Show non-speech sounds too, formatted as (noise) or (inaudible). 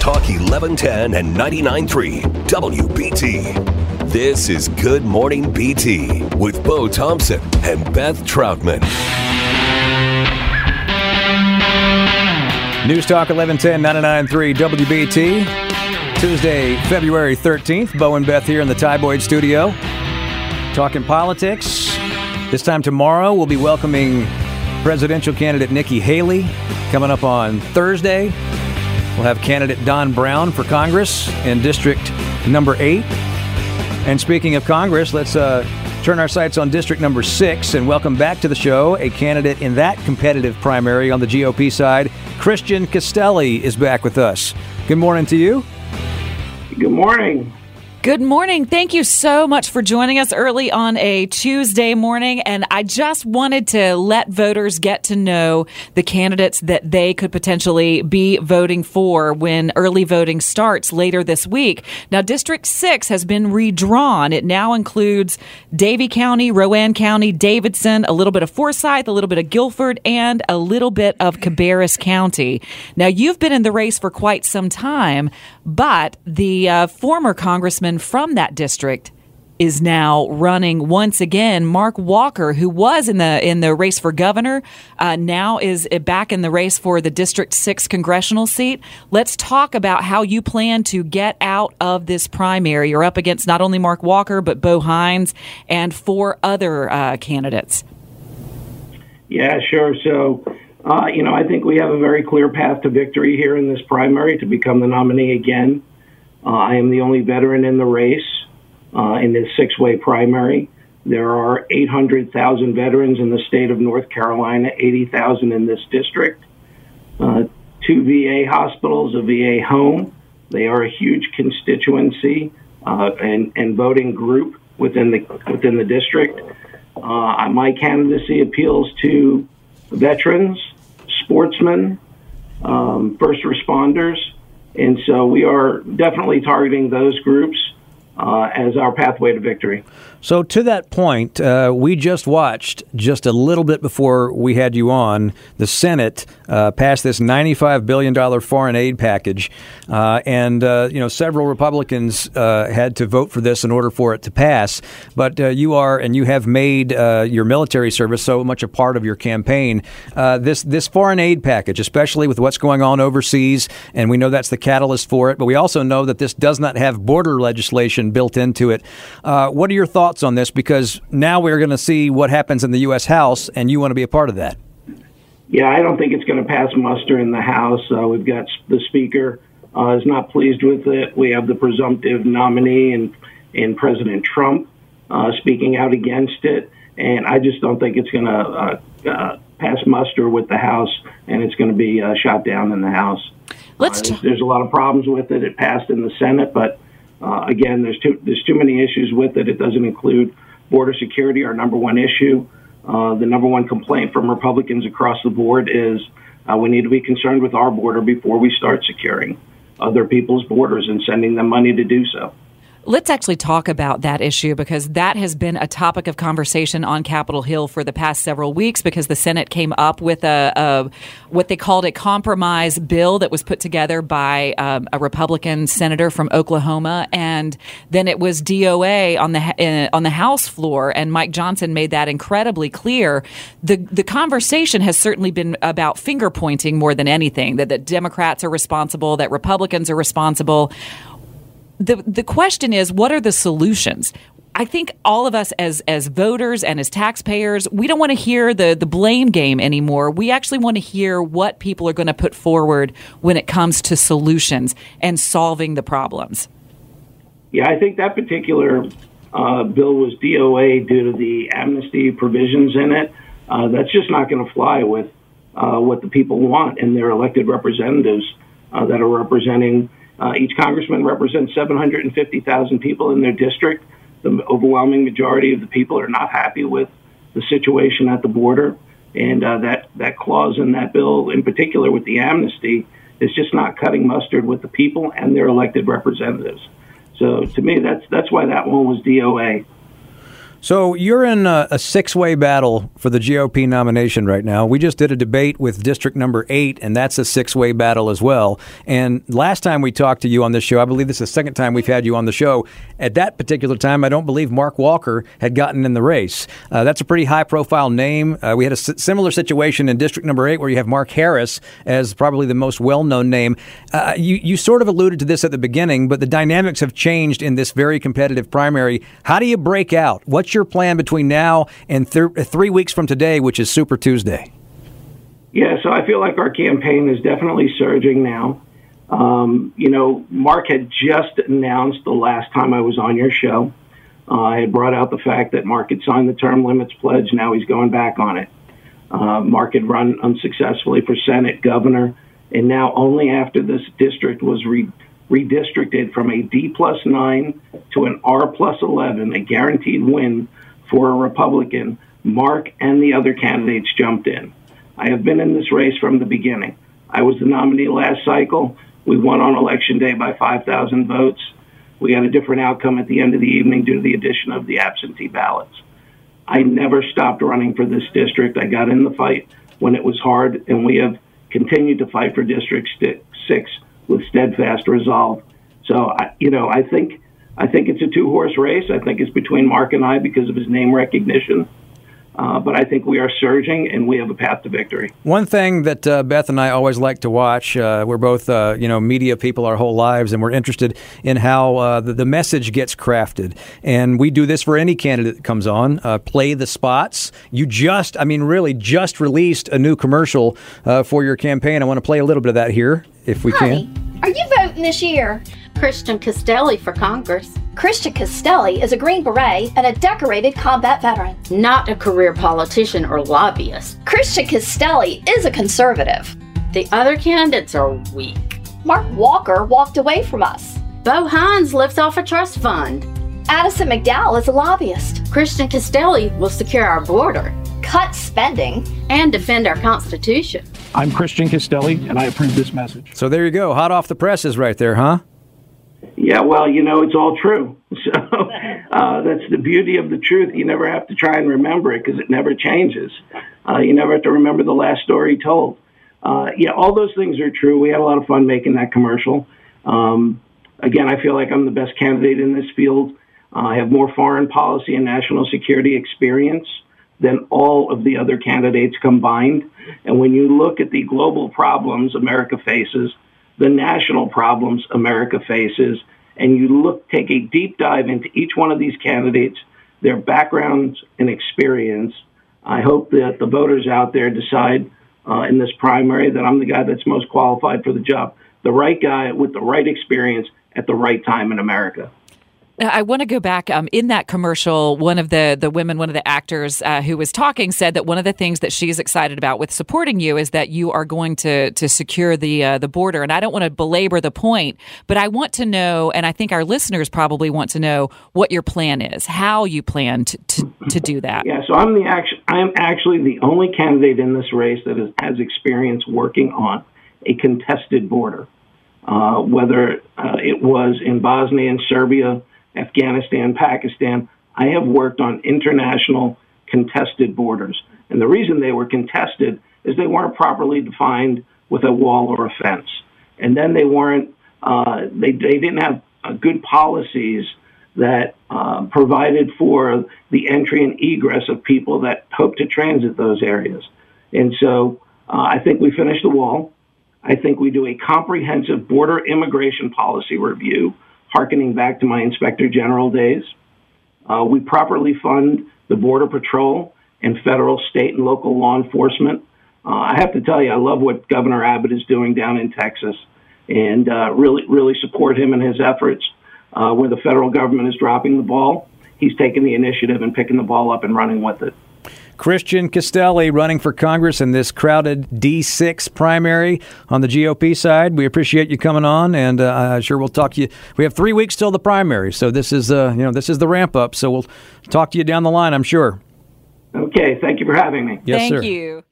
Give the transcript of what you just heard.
Talk 1110 and 99.3 WBT. This is Good Morning BT with Bo Thompson and Beth Troutman. News Talk 1110 99.3 WBT. Tuesday, February 13th. Bo and Beth here in the Ty Boyd studio. Talking politics. This time tomorrow, we'll be welcoming presidential candidate Nikki Haley coming up on Thursday. We'll have candidate Don Brown for Congress in District number eight. And speaking of Congress, let's uh, turn our sights on District number six and welcome back to the show a candidate in that competitive primary on the GOP side. Christian Castelli is back with us. Good morning to you. Good morning. Good morning. Thank you so much for joining us early on a Tuesday morning. And I just wanted to let voters get to know the candidates that they could potentially be voting for when early voting starts later this week. Now, District 6 has been redrawn. It now includes Davie County, Rowan County, Davidson, a little bit of Forsyth, a little bit of Guilford, and a little bit of Cabarrus County. Now, you've been in the race for quite some time, but the uh, former Congressman from that district is now running once again. Mark Walker, who was in the in the race for governor, uh, now is back in the race for the District Six congressional seat. Let's talk about how you plan to get out of this primary. You're up against not only Mark Walker but Bo Hines and four other uh, candidates. Yeah, sure. So. Uh, you know, I think we have a very clear path to victory here in this primary to become the nominee again. Uh, I am the only veteran in the race uh, in this six way primary. There are 800,000 veterans in the state of North Carolina, 80,000 in this district. Uh, two VA hospitals, a VA home. They are a huge constituency uh, and, and voting group within the within the district. Uh, my candidacy appeals to veterans, sportsmen, um, first responders, and so we are definitely targeting those groups uh, as our pathway to victory. So, to that point, uh, we just watched just a little bit before we had you on the Senate uh, pass this $95 billion foreign aid package. Uh, and, uh, you know, several Republicans uh, had to vote for this in order for it to pass. But you are, and you have made your military service so much a part of your campaign. this, this foreign aid package, especially with what's going on overseas, and we know that's the catalyst for it, but we also know that this does not have border legislation built into it. what are your thoughts? thoughts on this because now we're going to see what happens in the U.S. House, and you want to be a part of that. Yeah, I don't think it's going to pass muster in the House. Uh, we've got the Speaker uh, is not pleased with it. We have the presumptive nominee and in President Trump uh, speaking out against it, and I just don't think it's going to uh, uh, pass muster with the House, and it's going to be uh, shot down in the House. Let's. T- there's, there's a lot of problems with it. It passed in the Senate, but uh, again, there's too there's too many issues with it. It doesn't include border security, our number one issue. Uh, the number one complaint from Republicans across the board is uh, we need to be concerned with our border before we start securing other people's borders and sending them money to do so. Let's actually talk about that issue because that has been a topic of conversation on Capitol Hill for the past several weeks because the Senate came up with a, a what they called a compromise bill that was put together by um, a Republican senator from Oklahoma, and then it was DOA on the uh, on the House floor, and Mike Johnson made that incredibly clear. the The conversation has certainly been about finger pointing more than anything that the Democrats are responsible, that Republicans are responsible the the question is, what are the solutions? I think all of us as as voters and as taxpayers, we don't want to hear the the blame game anymore. We actually want to hear what people are going to put forward when it comes to solutions and solving the problems. Yeah, I think that particular uh, bill was DOA due to the amnesty provisions in it. Uh, that's just not going to fly with uh, what the people want and their elected representatives uh, that are representing uh, each congressman represents 750,000 people in their district. The overwhelming majority of the people are not happy with the situation at the border. And uh, that, that clause in that bill, in particular with the amnesty, is just not cutting mustard with the people and their elected representatives. So to me, that's that's why that one was DOA. So you're in a, a six-way battle for the GOP nomination right now. We just did a debate with District Number Eight, and that's a six-way battle as well. And last time we talked to you on this show, I believe this is the second time we've had you on the show. At that particular time, I don't believe Mark Walker had gotten in the race. Uh, that's a pretty high-profile name. Uh, we had a s- similar situation in District Number Eight, where you have Mark Harris as probably the most well-known name. Uh, you you sort of alluded to this at the beginning, but the dynamics have changed in this very competitive primary. How do you break out? What's your plan between now and three weeks from today, which is Super Tuesday? Yeah, so I feel like our campaign is definitely surging now. Um, you know, Mark had just announced the last time I was on your show. Uh, I had brought out the fact that Mark had signed the term limits pledge. Now he's going back on it. Uh, Mark had run unsuccessfully for Senate, governor, and now only after this district was re- redistricted from a D plus nine to an R plus 11, a guaranteed win for a Republican, Mark and the other candidates jumped in. I have been in this race from the beginning. I was the nominee last cycle. We won on election day by 5,000 votes. We had a different outcome at the end of the evening due to the addition of the absentee ballots. I never stopped running for this district. I got in the fight when it was hard, and we have continued to fight for District Six with steadfast resolve. So, I, you know, I think I think it's a two horse race. I think it's between Mark and I because of his name recognition. Uh, but I think we are surging, and we have a path to victory. One thing that uh, Beth and I always like to watch, uh, we're both uh, you know media people our whole lives, and we're interested in how uh, the, the, message gets crafted. And we do this for any candidate that comes on. Uh, play the spots. You just, I mean, really, just released a new commercial for your campaign. I want to play a little bit of that here, if we Honey, can. Are you voting this year? Christian Castelli for Congress. Christian Castelli is a Green Beret and a decorated combat veteran. Not a career politician or lobbyist. Christian Castelli is a conservative. The other candidates are weak. Mark Walker walked away from us. Bo Hines lives off a trust fund. Addison McDowell is a lobbyist. Christian Castelli will secure our border, cut spending, and defend our Constitution. I'm Christian Castelli, and I approve this message. So there you go. Hot off the presses right there, huh? Yeah, well, you know, it's all true. (laughs) So uh, that's the beauty of the truth. You never have to try and remember it because it never changes. Uh, you never have to remember the last story told. Uh, yeah, all those things are true. We had a lot of fun making that commercial. Um, again, I feel like I'm the best candidate in this field. Uh, I have more foreign policy and national security experience than all of the other candidates combined. And when you look at the global problems America faces, the national problems America faces, and you look, take a deep dive into each one of these candidates, their backgrounds and experience. I hope that the voters out there decide uh, in this primary that I'm the guy that's most qualified for the job, the right guy with the right experience at the right time in America. I want to go back. Um, in that commercial, one of the the women, one of the actors uh, who was talking, said that one of the things that she's excited about with supporting you is that you are going to to secure the uh, the border. And I don't want to belabor the point, but I want to know, and I think our listeners probably want to know what your plan is, how you plan to to, to do that. Yeah. So I'm the action. I am actually the only candidate in this race that is, has experience working on a contested border, uh, whether uh, it was in Bosnia and Serbia Afghanistan, Pakistan. I have worked on international contested borders. And the reason they were contested is they weren't properly defined with a wall or a fence. And then they weren't, uh, they, they didn't have uh, good policies that uh, provided for the entry and egress of people that hope to transit those areas. And so uh, I think we finish the wall. I think we do a comprehensive border immigration policy review harkening back to my inspector general days. Uh, we properly fund the Border Patrol and federal, state, and local law enforcement. Uh, I have to tell you, I love what Governor Abbott is doing down in Texas and uh, really, really support him in his efforts. Uh, where the federal government is dropping the ball, he's taking the initiative and picking the ball up and running with it. Christian Castelli running for Congress in this crowded D6 primary on the GOP side. We appreciate you coming on, and uh, I'm sure we'll talk to you. We have three weeks till the primary, so this is uh, you know this is the ramp up. So we'll talk to you down the line, I'm sure. Okay, thank you for having me. Yes, Thank sir. you.